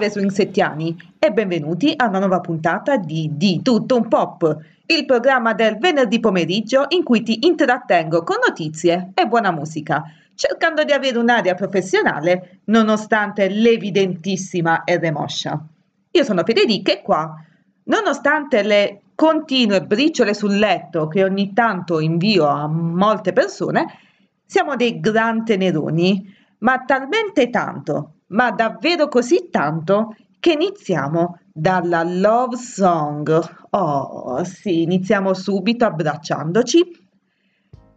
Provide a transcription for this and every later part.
Salve swing settiani e benvenuti a una nuova puntata di Di Tutto un Pop, il programma del venerdì pomeriggio in cui ti intrattengo con notizie e buona musica, cercando di avere un'aria professionale nonostante l'evidentissima R-Moscia. Io sono Federica e qua, nonostante le continue briciole sul letto che ogni tanto invio a molte persone, siamo dei gran teneroni, ma talmente tanto ma davvero così tanto che iniziamo dalla love song. Oh, sì, iniziamo subito abbracciandoci.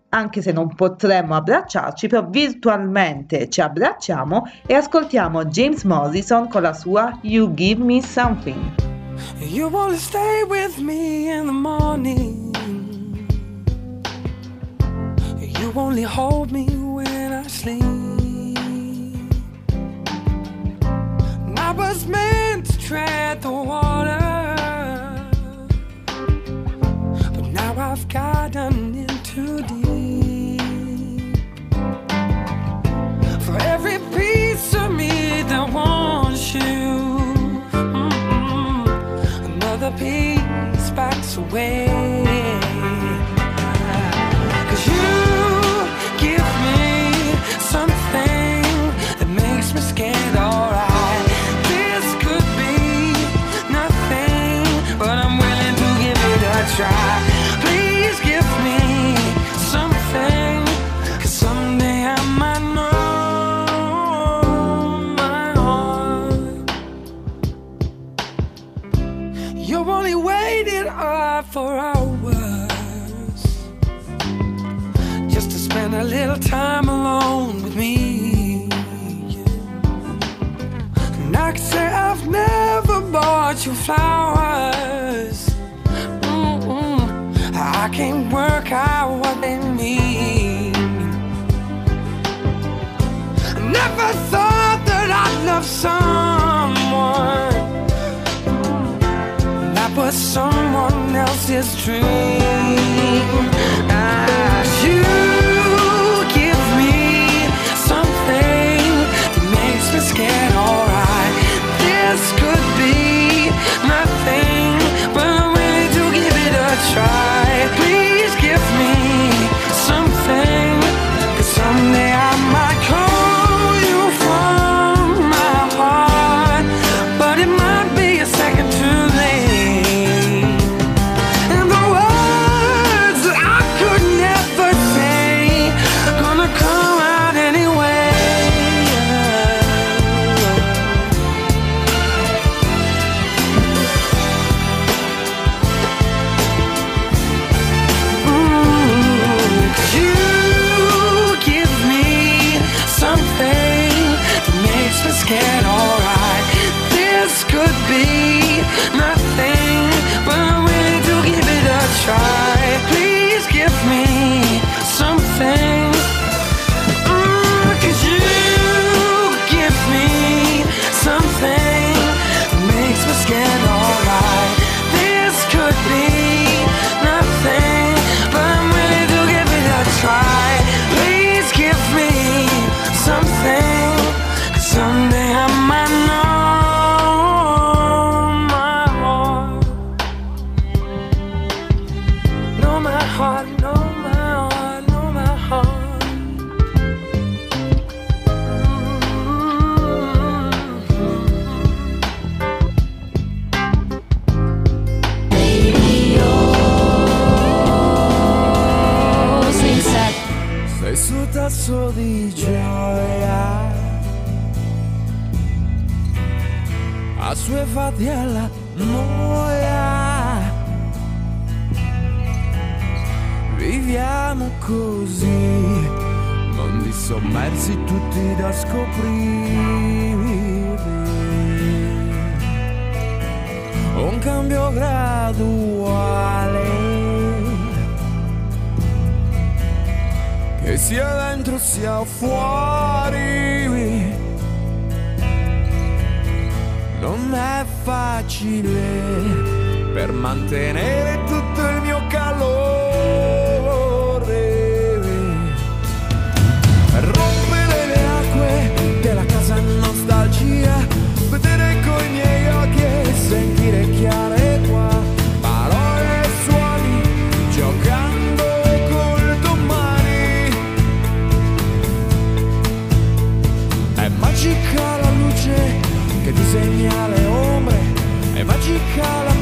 Anche se non potremmo abbracciarci, però virtualmente ci abbracciamo e ascoltiamo James Morrison con la sua You Give Me Something. You wanna stay with me in the morning. You only hold me when I sleep. Was meant to tread the water, but now I've gotten in too deep. For every piece of me that wants you, mm-hmm, another piece backs away. disegna le ombre, è magica la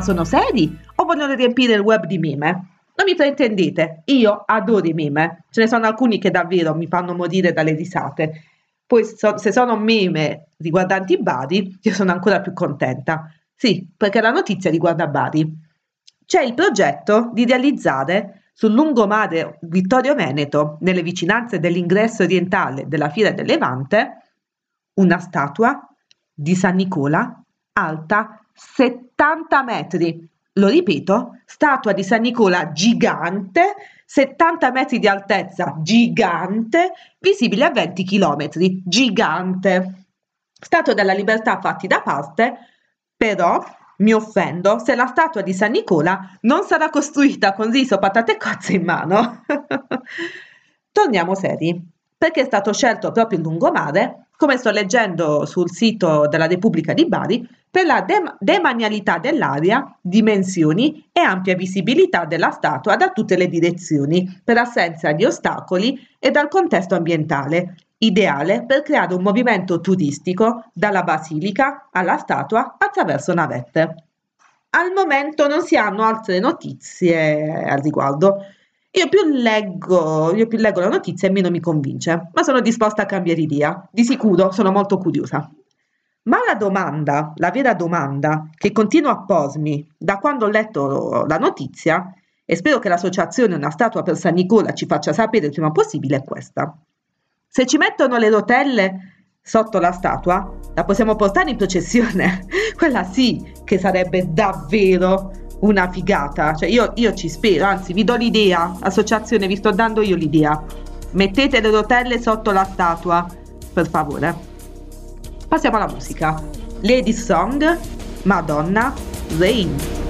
Ma sono seri o vogliono riempire il web di meme? Non mi fraintendete, io adoro i meme. Ce ne sono alcuni che davvero mi fanno morire dalle risate. Poi so- se sono meme riguardanti Bari, io sono ancora più contenta. Sì, perché la notizia riguarda Bari. C'è il progetto di realizzare sul lungomare Vittorio Veneto, nelle vicinanze dell'ingresso orientale della Fiera del Levante, una statua di San Nicola alta 70 metri. Lo ripeto, statua di San Nicola gigante, 70 metri di altezza, gigante, visibile a 20 km, gigante. Statua della libertà fatti da parte, però mi offendo se la statua di San Nicola non sarà costruita con riso, patate e cozze in mano. Torniamo seri. Perché è stato scelto proprio il lungomare, come sto leggendo sul sito della Repubblica di Bari, per la dem- demanialità dell'area, dimensioni e ampia visibilità della statua da tutte le direzioni, per assenza di ostacoli e dal contesto ambientale, ideale per creare un movimento turistico dalla basilica alla statua attraverso navette. Al momento non si hanno altre notizie al riguardo. Io più leggo, io più leggo la notizia e meno mi convince, ma sono disposta a cambiare idea. Di sicuro sono molto curiosa. Ma la domanda, la vera domanda che continuo a pormi da quando ho letto la notizia, e spero che l'associazione Una statua per San Nicola ci faccia sapere il prima possibile, è questa. Se ci mettono le rotelle sotto la statua, la possiamo portare in processione. Quella sì che sarebbe davvero una figata. Cioè io, io ci spero, anzi vi do l'idea, associazione, vi sto dando io l'idea. Mettete le rotelle sotto la statua, per favore. Passiamo alla musica. Lady Song, Madonna, Rain.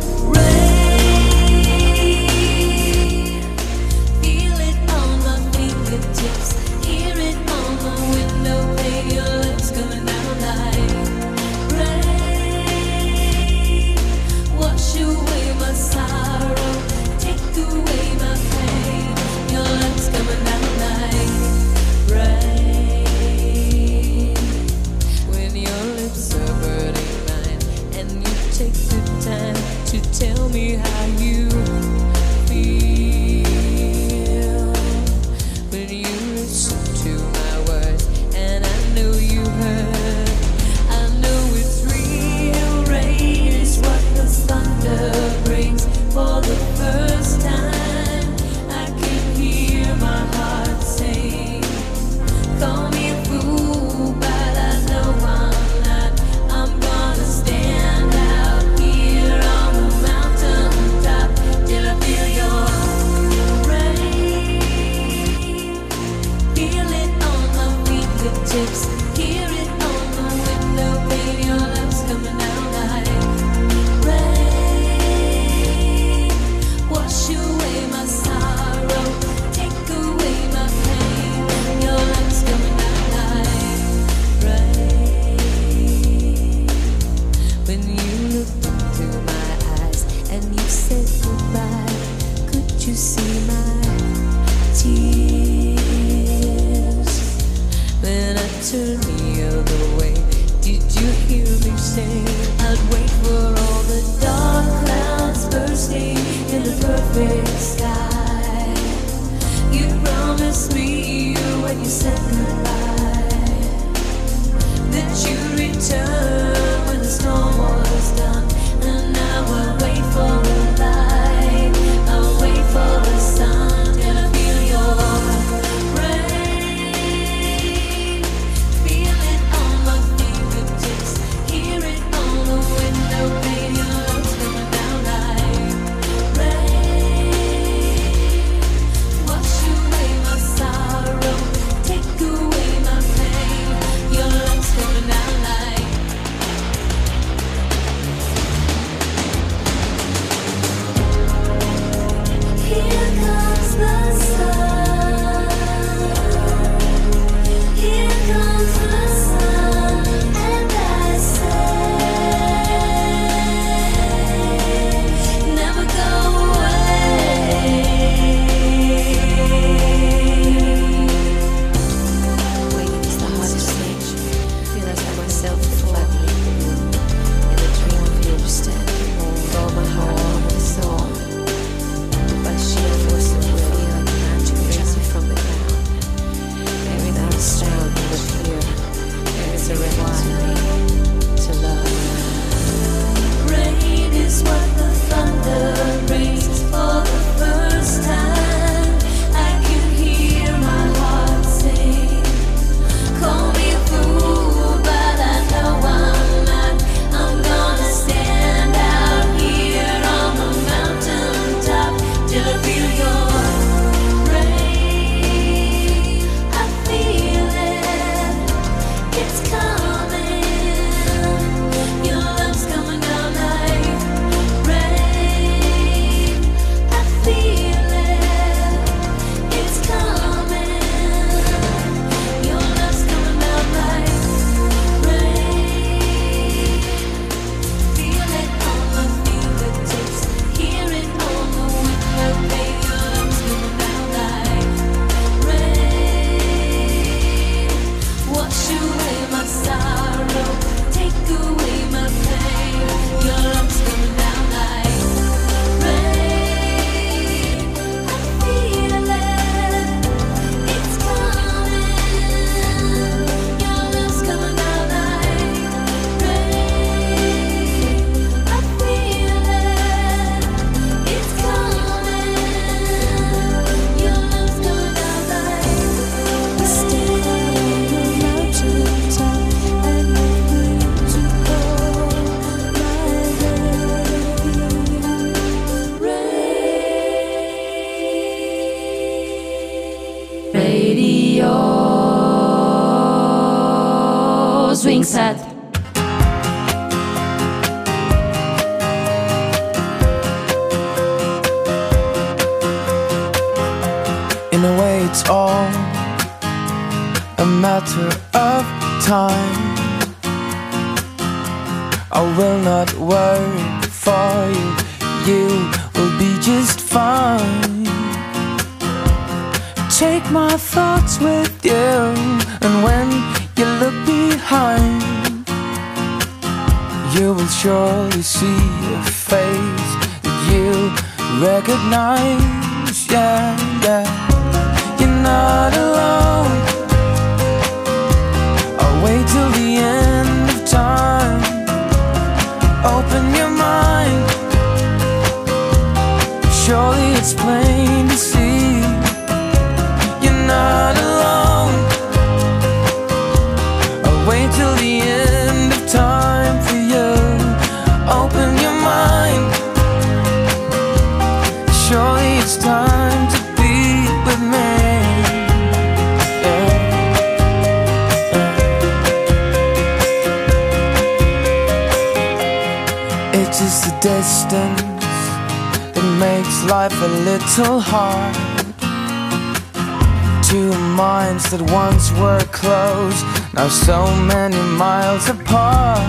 That once were close, now so many miles apart.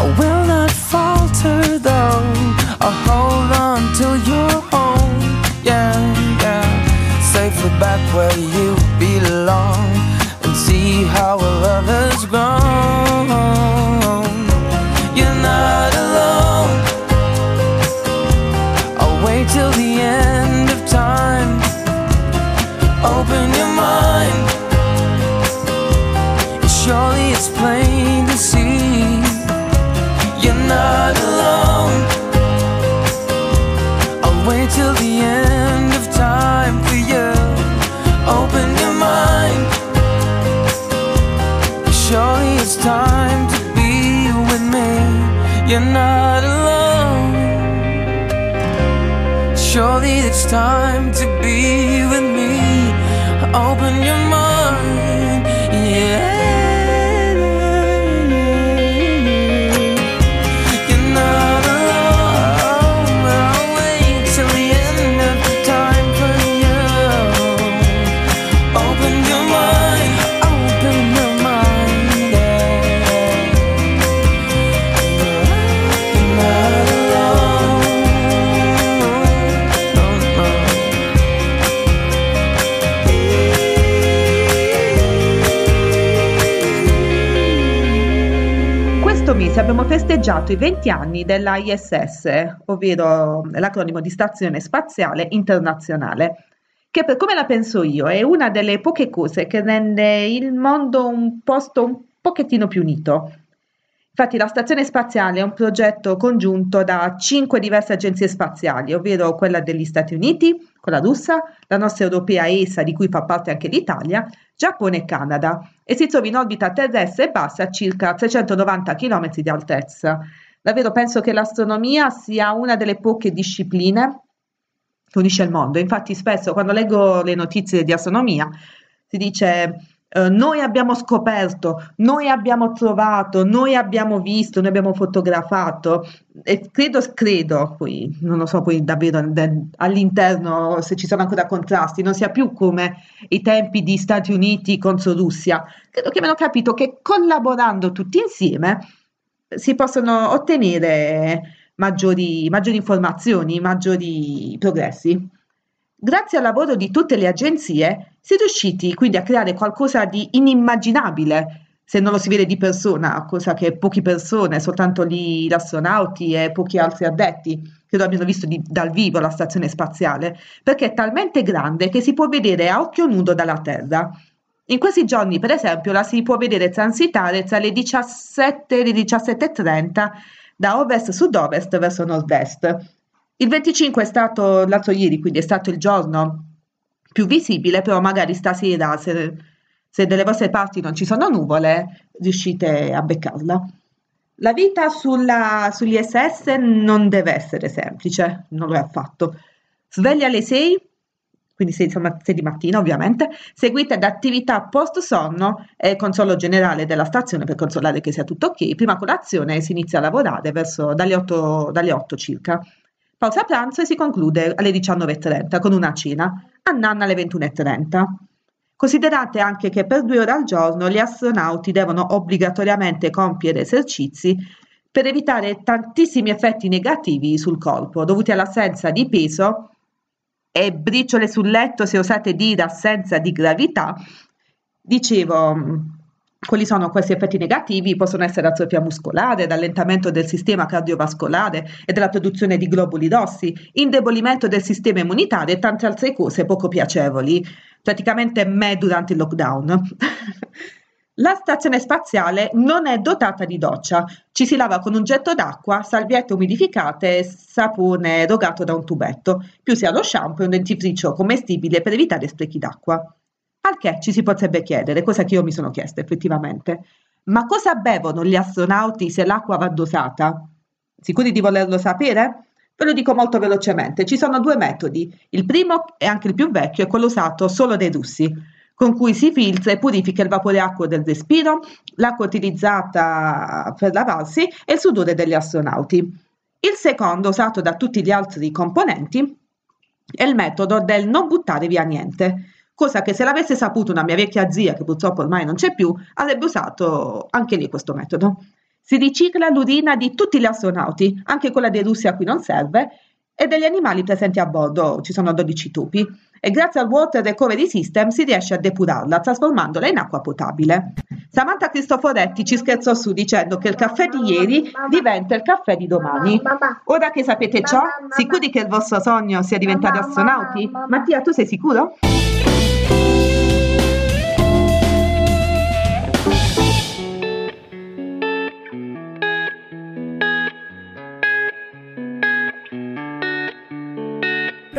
I will not falter though. I'll hold on till you're time festeggiato i 20 anni della ISS, ovvero l'acronimo di Stazione Spaziale Internazionale, che per come la penso io è una delle poche cose che rende il mondo un posto un pochettino più unito. Infatti la stazione spaziale è un progetto congiunto da cinque diverse agenzie spaziali, ovvero quella degli Stati Uniti, quella russa, la nostra europea ESA di cui fa parte anche l'Italia, Giappone e Canada e si trova in orbita terrestre e bassa a circa 390 km di altezza. Davvero penso che l'astronomia sia una delle poche discipline che unisce il mondo. Infatti spesso quando leggo le notizie di astronomia si dice eh, noi abbiamo scoperto, noi abbiamo trovato, noi abbiamo visto, noi abbiamo fotografato e credo, credo, poi non lo so poi davvero all'interno se ci sono ancora contrasti, non sia più come i tempi di Stati Uniti contro Russia. Credo che abbiano capito che collaborando tutti insieme si possono ottenere maggiori, maggiori informazioni, maggiori progressi. Grazie al lavoro di tutte le agenzie si è riusciti quindi a creare qualcosa di inimmaginabile se non lo si vede di persona, cosa che poche persone, soltanto gli astronauti e pochi altri addetti, credo abbiano visto di- dal vivo la stazione spaziale, perché è talmente grande che si può vedere a occhio nudo dalla Terra. In questi giorni, per esempio, la si può vedere transitare tra le 17 e le 17.30 da ovest-sud-ovest verso nord-est. Il 25 è stato l'altro ieri, quindi è stato il giorno più visibile, però magari stasera, se, se delle vostre parti non ci sono nuvole, riuscite a beccarla. La vita sulla, sull'ISS non deve essere semplice, non lo è affatto. Sveglia alle 6, quindi 6, insomma, 6 di mattina ovviamente, seguite da attività post sonno e controllo generale della stazione per controllare che sia tutto ok. Prima colazione si inizia a lavorare verso dalle 8, dalle 8 circa. Pausa pranzo e si conclude alle 19.30 con una cena, a Nanna alle 21.30. Considerate anche che per due ore al giorno gli astronauti devono obbligatoriamente compiere esercizi per evitare tantissimi effetti negativi sul corpo dovuti all'assenza di peso e briciole sul letto, se osate dire assenza di gravità. Dicevo, quali sono questi effetti negativi? Possono essere atrofia muscolare, rallentamento del sistema cardiovascolare e della produzione di globuli rossi, indebolimento del sistema immunitario e tante altre cose poco piacevoli. Praticamente me durante il lockdown. La stazione spaziale non è dotata di doccia, ci si lava con un getto d'acqua, salviette umidificate e sapone erogato da un tubetto, più sia lo shampoo e un dentifricio commestibile per evitare sprechi d'acqua. Al che ci si potrebbe chiedere, cosa che io mi sono chiesta effettivamente, ma cosa bevono gli astronauti se l'acqua va dosata? Sicuri di volerlo sapere? Ve lo dico molto velocemente, ci sono due metodi. Il primo, e anche il più vecchio, è quello usato solo dai russi, con cui si filtra e purifica il vapore acqua del respiro, l'acqua utilizzata per lavarsi e il sudore degli astronauti. Il secondo, usato da tutti gli altri componenti, è il metodo del non buttare via niente, cosa che se l'avesse saputo una mia vecchia zia, che purtroppo ormai non c'è più, avrebbe usato anche lì questo metodo. Si ricicla l'urina di tutti gli astronauti, anche quella dei russi a cui non serve, e degli animali presenti a bordo, ci sono 12 tupi, e grazie al Water Recovery System si riesce a depurarla, trasformandola in acqua potabile. Samantha Cristoforetti ci scherzò su dicendo che il caffè di ieri diventa il caffè di domani. Ora che sapete ciò, sicuri che il vostro sogno sia diventare astronauti? Mattia, tu sei sicuro?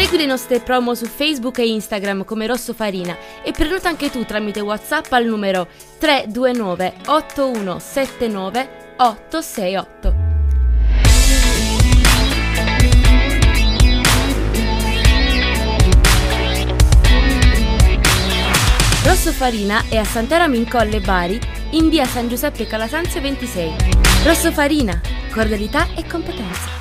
Segui le nostre promo su Facebook e Instagram come Rosso Farina e prenota anche tu tramite WhatsApp al numero 329 8179 868. Rosso Farina è a Santeramo in Colle Bari in via San Giuseppe Calasanzio 26. Rosso Farina, cordialità e competenza.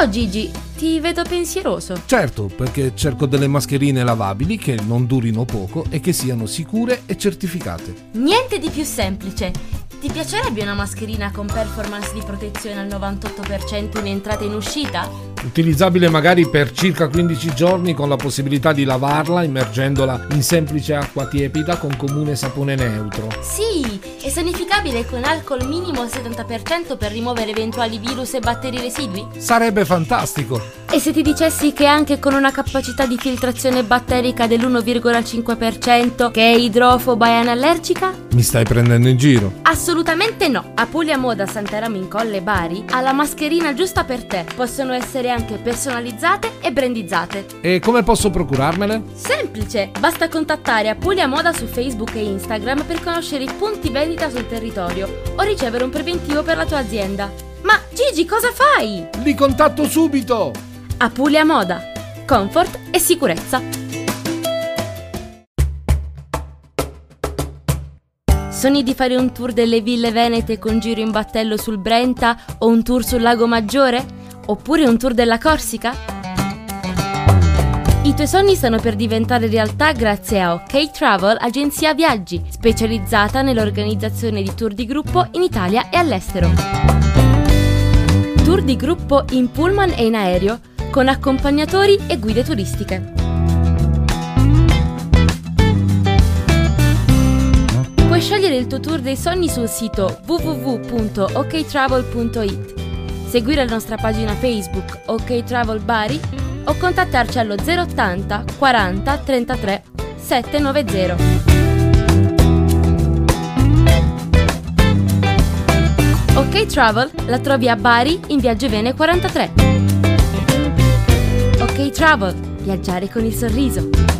Ciao Gigi, ti vedo pensieroso. Certo, perché cerco delle mascherine lavabili che non durino poco e che siano sicure e certificate. Niente di più semplice. Ti piacerebbe una mascherina con performance di protezione al 98% in entrata e in uscita? Utilizzabile magari per circa 15 giorni con la possibilità di lavarla immergendola in semplice acqua tiepida con comune sapone neutro. Sì, e sanificabile con alcol minimo al 70% per rimuovere eventuali virus e batteri residui? Sarebbe fantastico! E se ti dicessi che anche con una capacità di filtrazione batterica dell'1,5% che è idrofoba e anallergica? Mi stai prendendo in giro? Assolutamente no! A Puglia Moda Santeramo in Colle Bari ha la mascherina giusta per te. Possono essere anche personalizzate e brandizzate. E come posso procurarmele? Semplice! Basta contattare Apulia Moda su Facebook e Instagram per conoscere i punti vendita sul territorio o ricevere un preventivo per la tua azienda. Ma Gigi, cosa fai? Li contatto subito! Apulia Moda. Comfort e sicurezza. Sogni di fare un tour delle ville venete con giro in battello sul Brenta o un tour sul Lago Maggiore? Oppure un tour della Corsica? I tuoi sogni stanno per diventare realtà grazie a OK Travel, agenzia viaggi, specializzata nell'organizzazione di tour di gruppo in Italia e all'estero. Tour di gruppo in pullman e in aereo, con accompagnatori e guide turistiche. Puoi scegliere il tuo tour dei sogni sul sito www.oktravel.it, seguire la nostra pagina Facebook OK Travel Bari o contattarci allo 080 40 33 790. OK Travel la trovi a Bari in via Giovene 43. OK Travel, viaggiare con il sorriso.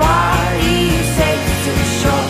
bodies safe to shore.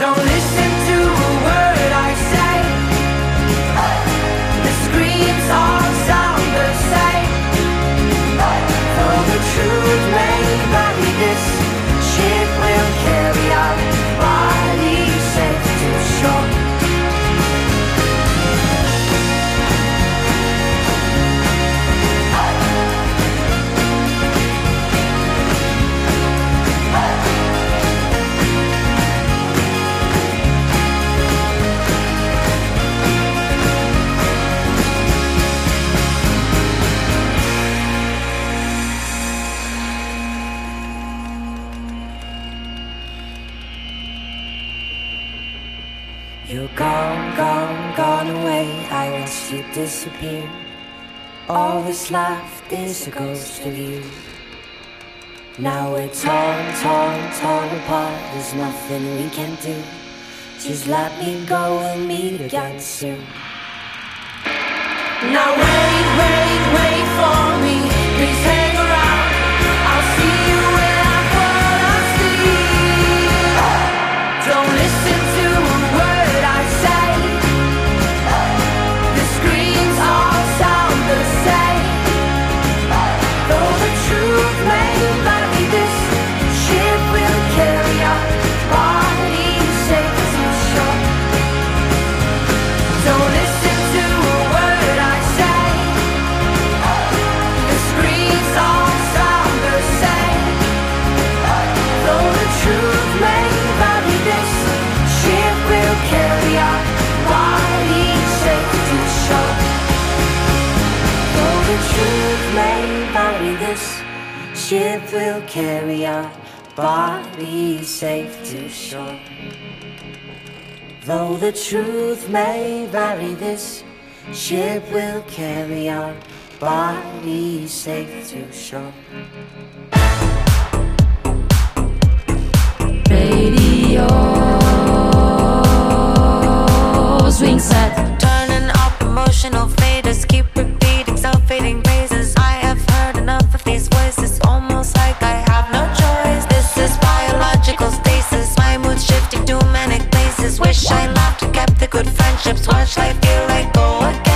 don't leave. Watched you disappear. All that's left is a ghost of you. Now we're torn, torn, torn apart. There's nothing we can do. Just let me go and meet again soon. Now wait, wait, wait for me. Carry our bodies safe to shore. Though the truth may vary, this ship will carry our bodies safe to shore. Radio Swing Set. Turning up emotional faders, keep repeating self-fading praises. I have heard enough of these voices, Wish I laughed and kept the good friendships. Watch life feel like go again.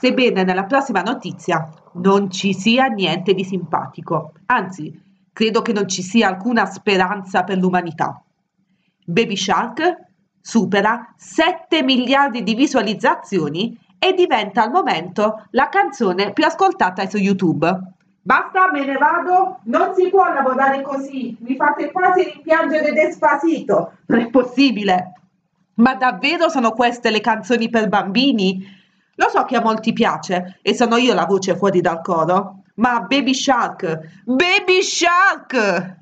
Sebbene nella prossima notizia non ci sia niente di simpatico. Anzi, credo che non ci sia alcuna speranza per l'umanità. Baby Shark supera 7 miliardi di visualizzazioni e diventa al momento la canzone più ascoltata su YouTube. Basta, me ne vado, non si può lavorare così, mi fate quasi rimpiangere Despacito. Non è possibile. Ma davvero sono queste le canzoni per bambini? Lo so che a molti piace e sono io la voce fuori dal coro, ma Baby Shark, Baby Shark!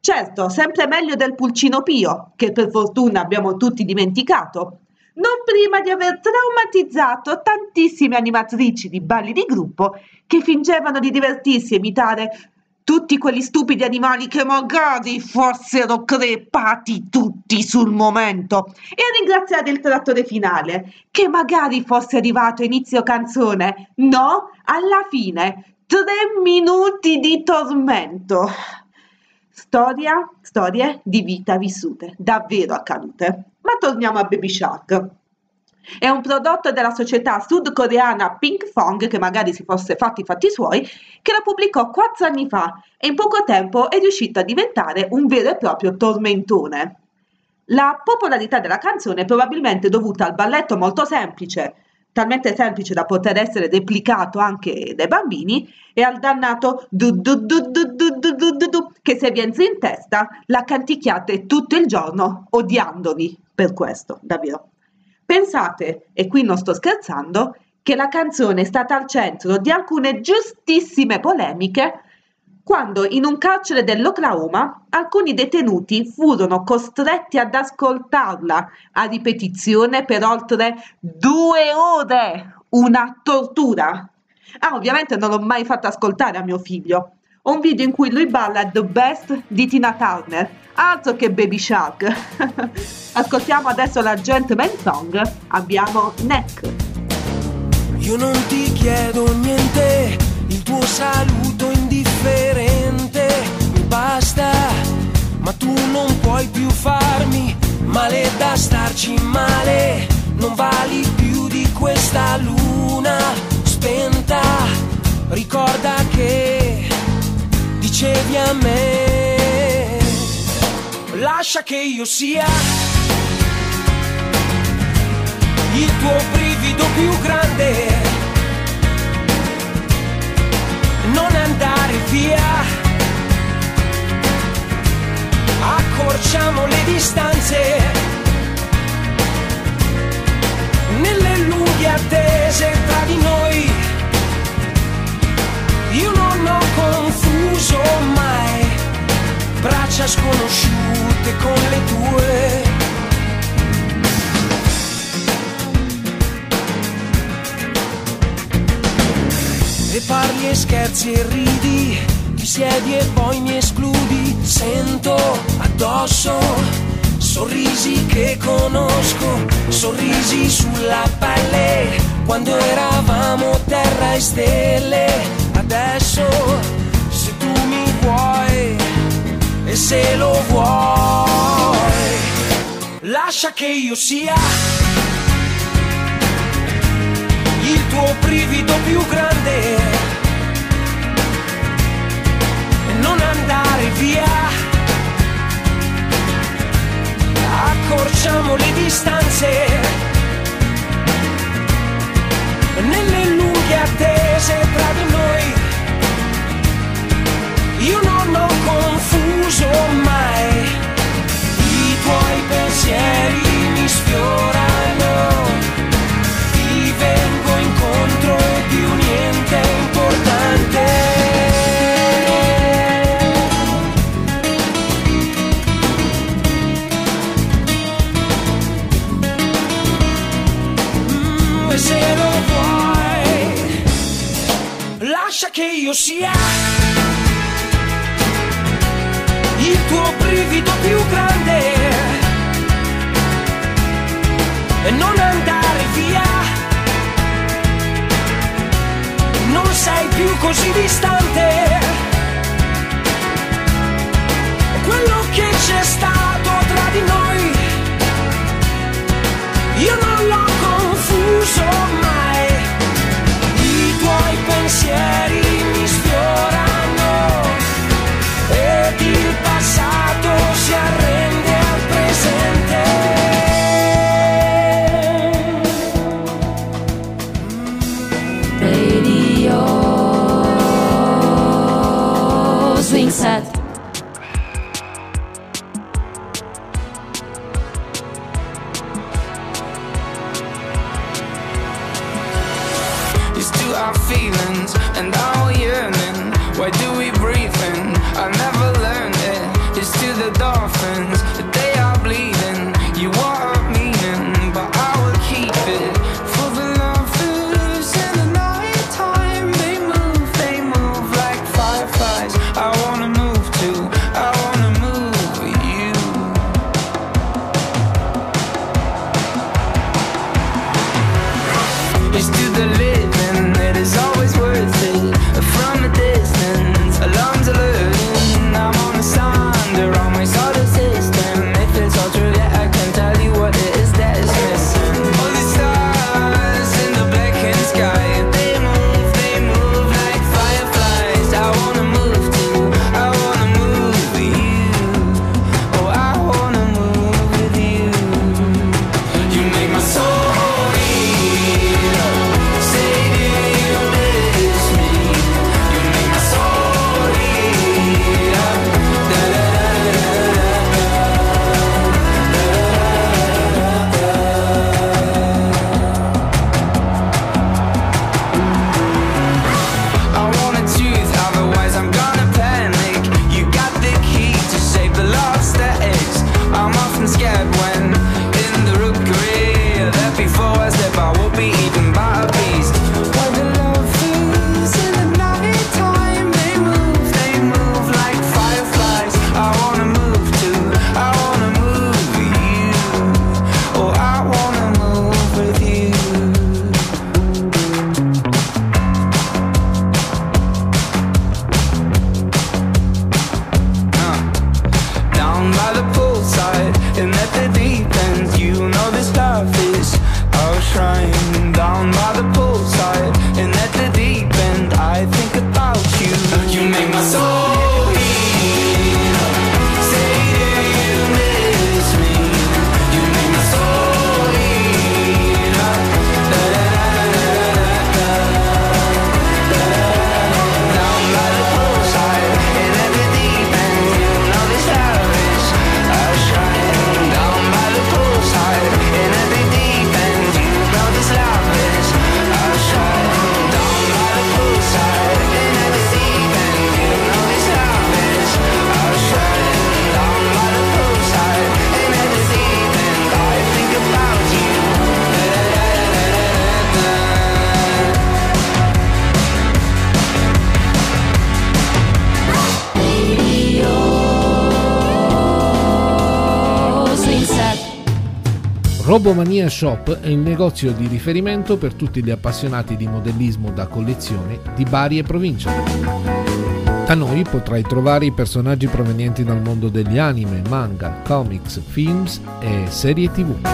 Certo, sempre meglio del Pulcino Pio, che per fortuna abbiamo tutti dimenticato, non prima di aver traumatizzato tantissime animatrici di balli di gruppo che fingevano di divertirsi a imitare tutti quegli stupidi animali che magari fossero crepati tutti sul momento. E ringraziare il trattore finale che magari fosse arrivato inizio canzone no alla fine tre minuti di tormento. Storia storie di vita vissute davvero accadute. Ma torniamo a Baby Shark è un prodotto della società sudcoreana Pink Fong, che magari si fosse fatti i fatti suoi, che la pubblicò quattro anni fa e in poco tempo è riuscito a diventare un vero e proprio tormentone. La popolarità della canzone è probabilmente dovuta al balletto molto semplice, talmente semplice da poter essere replicato anche dai bambini, e al dannato du du du du du du du du du, che se vi entra in testa la canticchiate tutto il giorno odiandovi per questo, davvero. Pensate, e qui non sto scherzando, che la canzone è stata al centro di alcune giustissime polemiche quando in un carcere dell'Oklahoma alcuni detenuti furono costretti ad ascoltarla a ripetizione per oltre due ore, una tortura. Ah, ovviamente non l'ho mai fatto ascoltare a mio figlio. Un video in cui lui balla The Best di Tina Turner, altro che Baby Shark. Ascoltiamo adesso la Gentleman Song, abbiamo Neck. Io non ti chiedo niente, il tuo saluto indifferente. Mi basta, ma tu non puoi più farmi male da starci male, non vali più di questa luna spenta, ricorda che dicevi a me, lascia che io sia il tuo brivido più grande. Non andare via, accorciamo le distanze. Nelle lunghe attese tra di noi, io non ho confuso mai. Braccia sconosciute con le tue. E parli e scherzi e ridi, ti siedi e poi mi escludi, sento addosso sorrisi che conosco, sorrisi sulla pelle, quando eravamo terra e stelle, adesso se tu mi vuoi e se lo vuoi, lascia che io sia il tuo brivido più grande e non andare via. Accorciamo le distanze nelle lunghe attese tra confuso ormai, i tuoi pensieri mi sfiorano, ti vengo incontro più niente è importante. Mm, se lo vuoi, lascia che io sia. compito più grande. E non andare via. Non sei più così distante. Robomania Shop è il negozio di riferimento per tutti gli appassionati di modellismo da collezione di Bari e provincia. A noi potrai trovare i personaggi provenienti dal mondo degli anime, manga, comics, films e serie tv.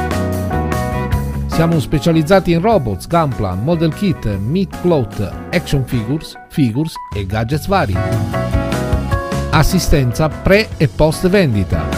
Siamo specializzati in robots, gunplan, model kit, meat plot, action figures, figures e gadgets vari. Assistenza pre e post vendita.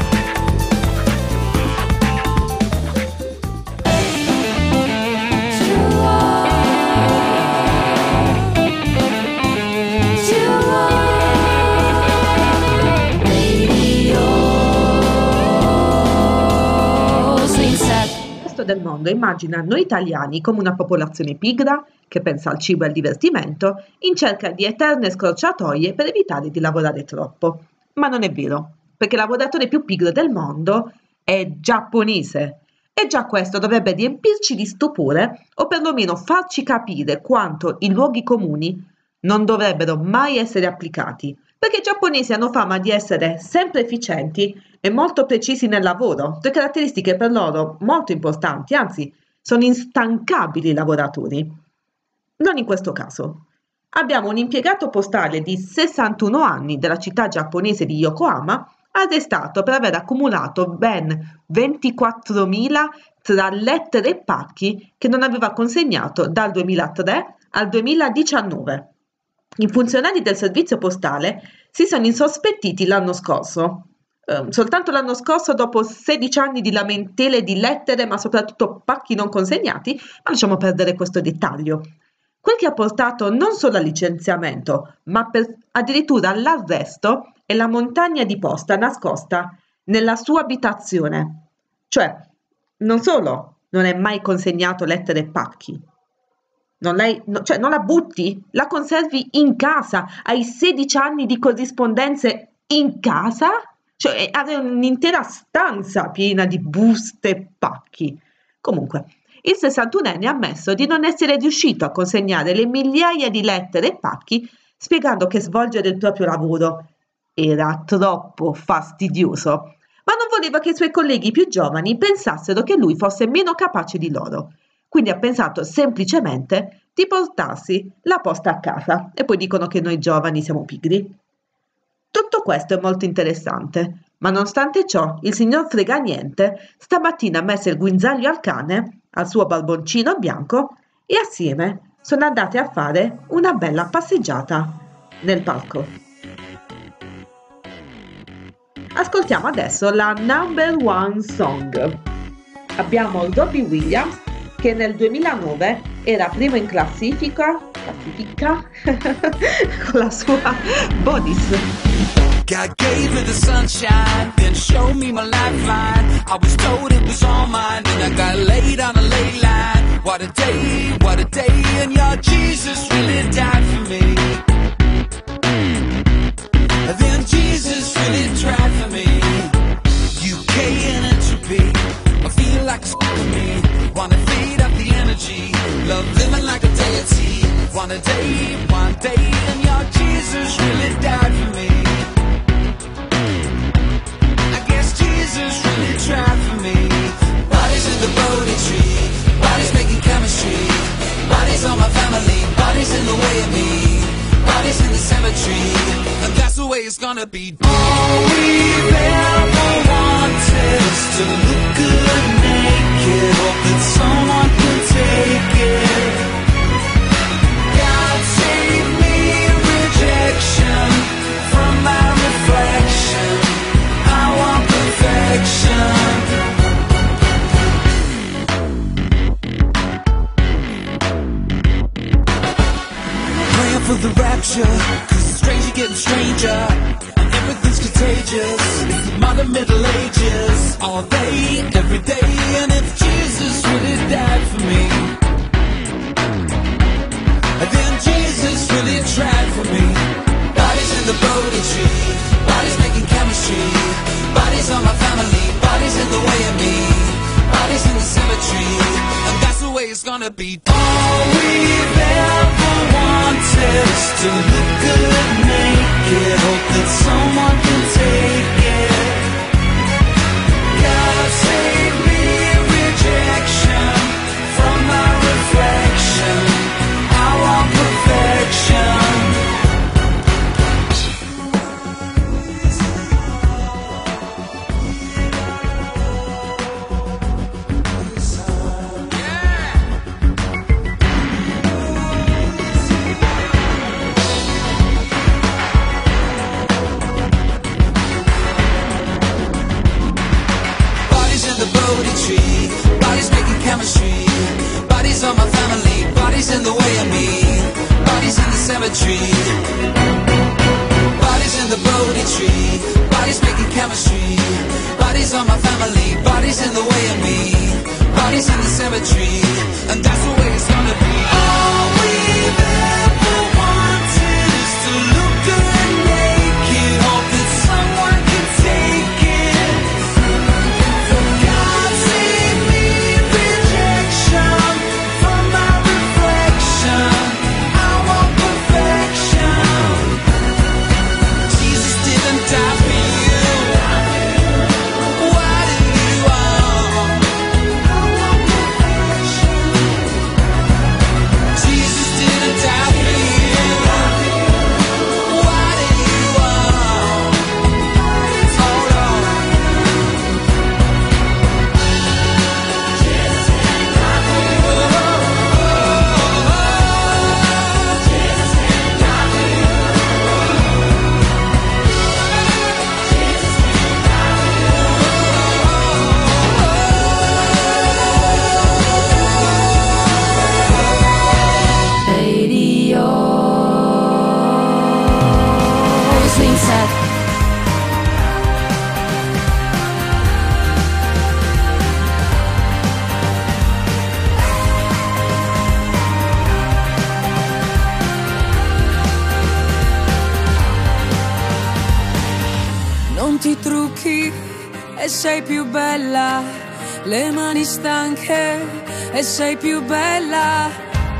Immagina noi italiani come una popolazione pigra che pensa al cibo e al divertimento in cerca di eterne scorciatoie per evitare di lavorare troppo. Ma non è vero, perché il lavoratore più pigro del mondo è giapponese. E già questo dovrebbe riempirci di stupore o perlomeno farci capire quanto i luoghi comuni non dovrebbero mai essere applicati, perché i giapponesi hanno fama di essere sempre efficienti e molto precisi nel lavoro, due caratteristiche per loro molto importanti, anzi sono instancabili lavoratori. Non in questo caso. Abbiamo un impiegato postale di 61 anni della città giapponese di Yokohama arrestato per aver accumulato ben 24.000 tra lettere e pacchi che non aveva consegnato dal 2003 al 2019. I funzionari del servizio postale si sono insospettiti l'anno scorso. Eh, soltanto l'anno scorso, dopo 16 anni di lamentele di lettere, ma soprattutto pacchi non consegnati, ma lasciamo perdere questo dettaglio. Quel che ha portato non solo al licenziamento, ma per- addirittura all'arresto è la montagna di posta nascosta nella sua abitazione. Cioè, non solo non è mai consegnato lettere e pacchi, non, lei, no- cioè, non la butti, la conservi in casa, hai 16 anni di corrispondenze in casa? Cioè, hai un'intera stanza piena di buste e pacchi. Comunque, il 61enne ha ammesso di non essere riuscito a consegnare le migliaia di lettere e pacchi, spiegando che svolgere il proprio lavoro era troppo fastidioso, ma non voleva che i suoi colleghi più giovani pensassero che lui fosse meno capace di loro. Quindi ha pensato semplicemente di portarsi la posta a casa e poi dicono che noi giovani siamo pigri. Tutto questo è molto interessante, ma nonostante ciò il signor Frega Niente stamattina ha messo il guinzaglio al cane, al suo barboncino bianco e assieme sono andate a fare una bella passeggiata nel parco. Ascoltiamo adesso la number one song. Abbiamo Robbie Williams che nel 2009 era primo in classifica, classifica con la sua Bodis. God gave me the sunshine, then showed me my lifeline. I was told it was all mine, and I got laid on a ley line. What a day, what a day, and your Jesus really died for me. love living like a deity. One a day, one day, and your Jesus really died for me. I guess Jesus really tried for me. Bodies in the Bodhi tree, bodies making chemistry. Bodies on my family, bodies in the way of me. Bodies in the cemetery, and that's the way it's gonna be. All Bodies in the Bodhi tree, bodies making chemistry. Bodies on my family, bodies in the way of me. Bodies in the cemetery, e sei più bella,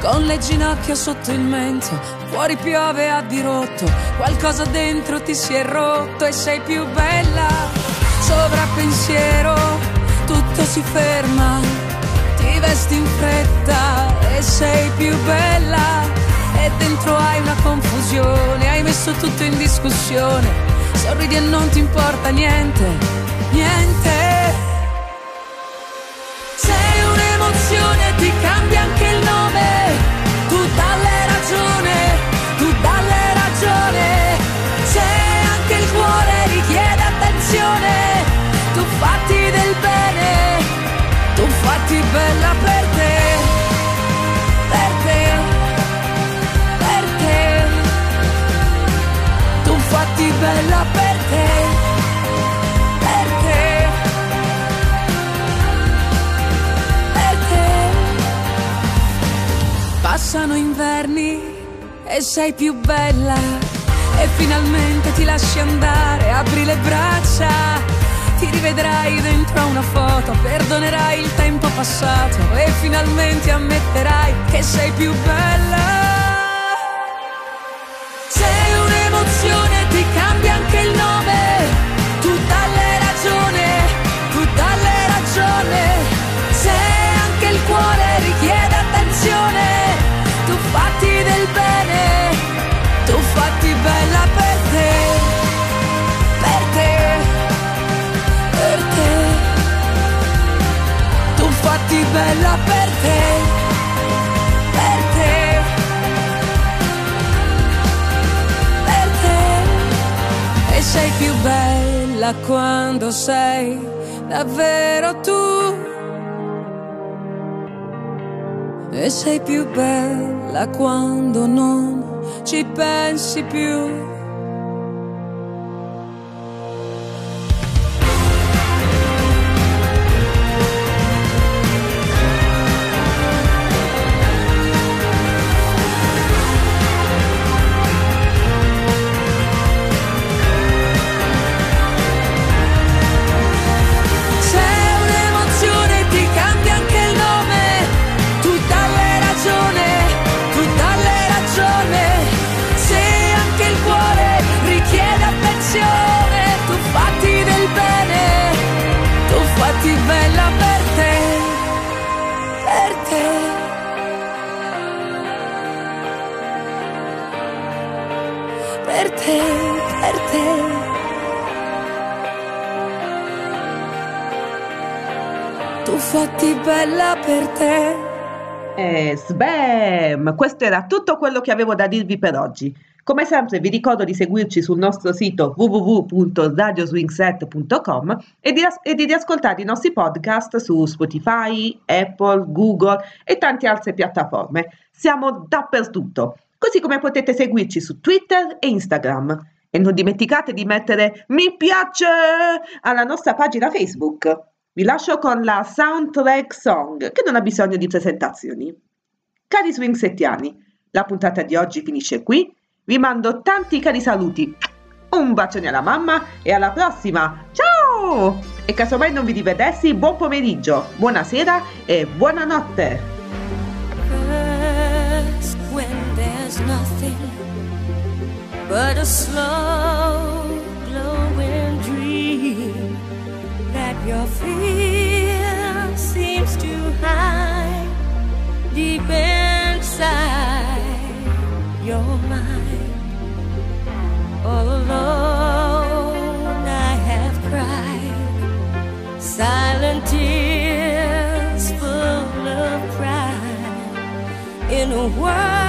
con le ginocchia sotto il mento, fuori piove a dirotto, qualcosa dentro ti si è rotto e sei più bella, sovrappensiero, tutto si ferma, ti vesti in fretta e sei più bella, e dentro hai una confusione, hai messo tutto in discussione sorridi e non ti importa niente, niente. Ti cambia anche il nome, tu dalle ragione, tu dalle ragione. Sei anche il cuore, richiede attenzione, tu fatti del bene, tu fatti bella per te, per te, per te. Tu fatti bella per te, Passano inverni e sei più bella e finalmente ti lasci andare, apri le braccia, ti rivedrai dentro una foto, perdonerai il tempo passato e finalmente ammetterai che sei più bella. Bella per te, per te, per te. E sei più bella quando sei davvero tu. E sei più bella quando non ci pensi più. Era tutto quello che avevo da dirvi per oggi. Come sempre vi ricordo di seguirci sul nostro sito www.radioswingset.com e di, e di riascoltare i nostri podcast su Spotify, Apple, Google e tante altre piattaforme. Siamo dappertutto, così come potete seguirci su Twitter e Instagram. E non dimenticate di mettere mi piace alla nostra pagina Facebook. Vi lascio con la soundtrack song che non ha bisogno di presentazioni. Cari swingsettiani, la puntata di oggi finisce qui. Vi mando tanti cari saluti. Un bacione alla mamma e alla prossima. Ciao! E casomai non vi rivedessi, buon pomeriggio, buonasera e buonanotte. But a slow glowing dream that your fear seems to hide deep inside your mind. All alone, I have cried silent tears full of pride in a world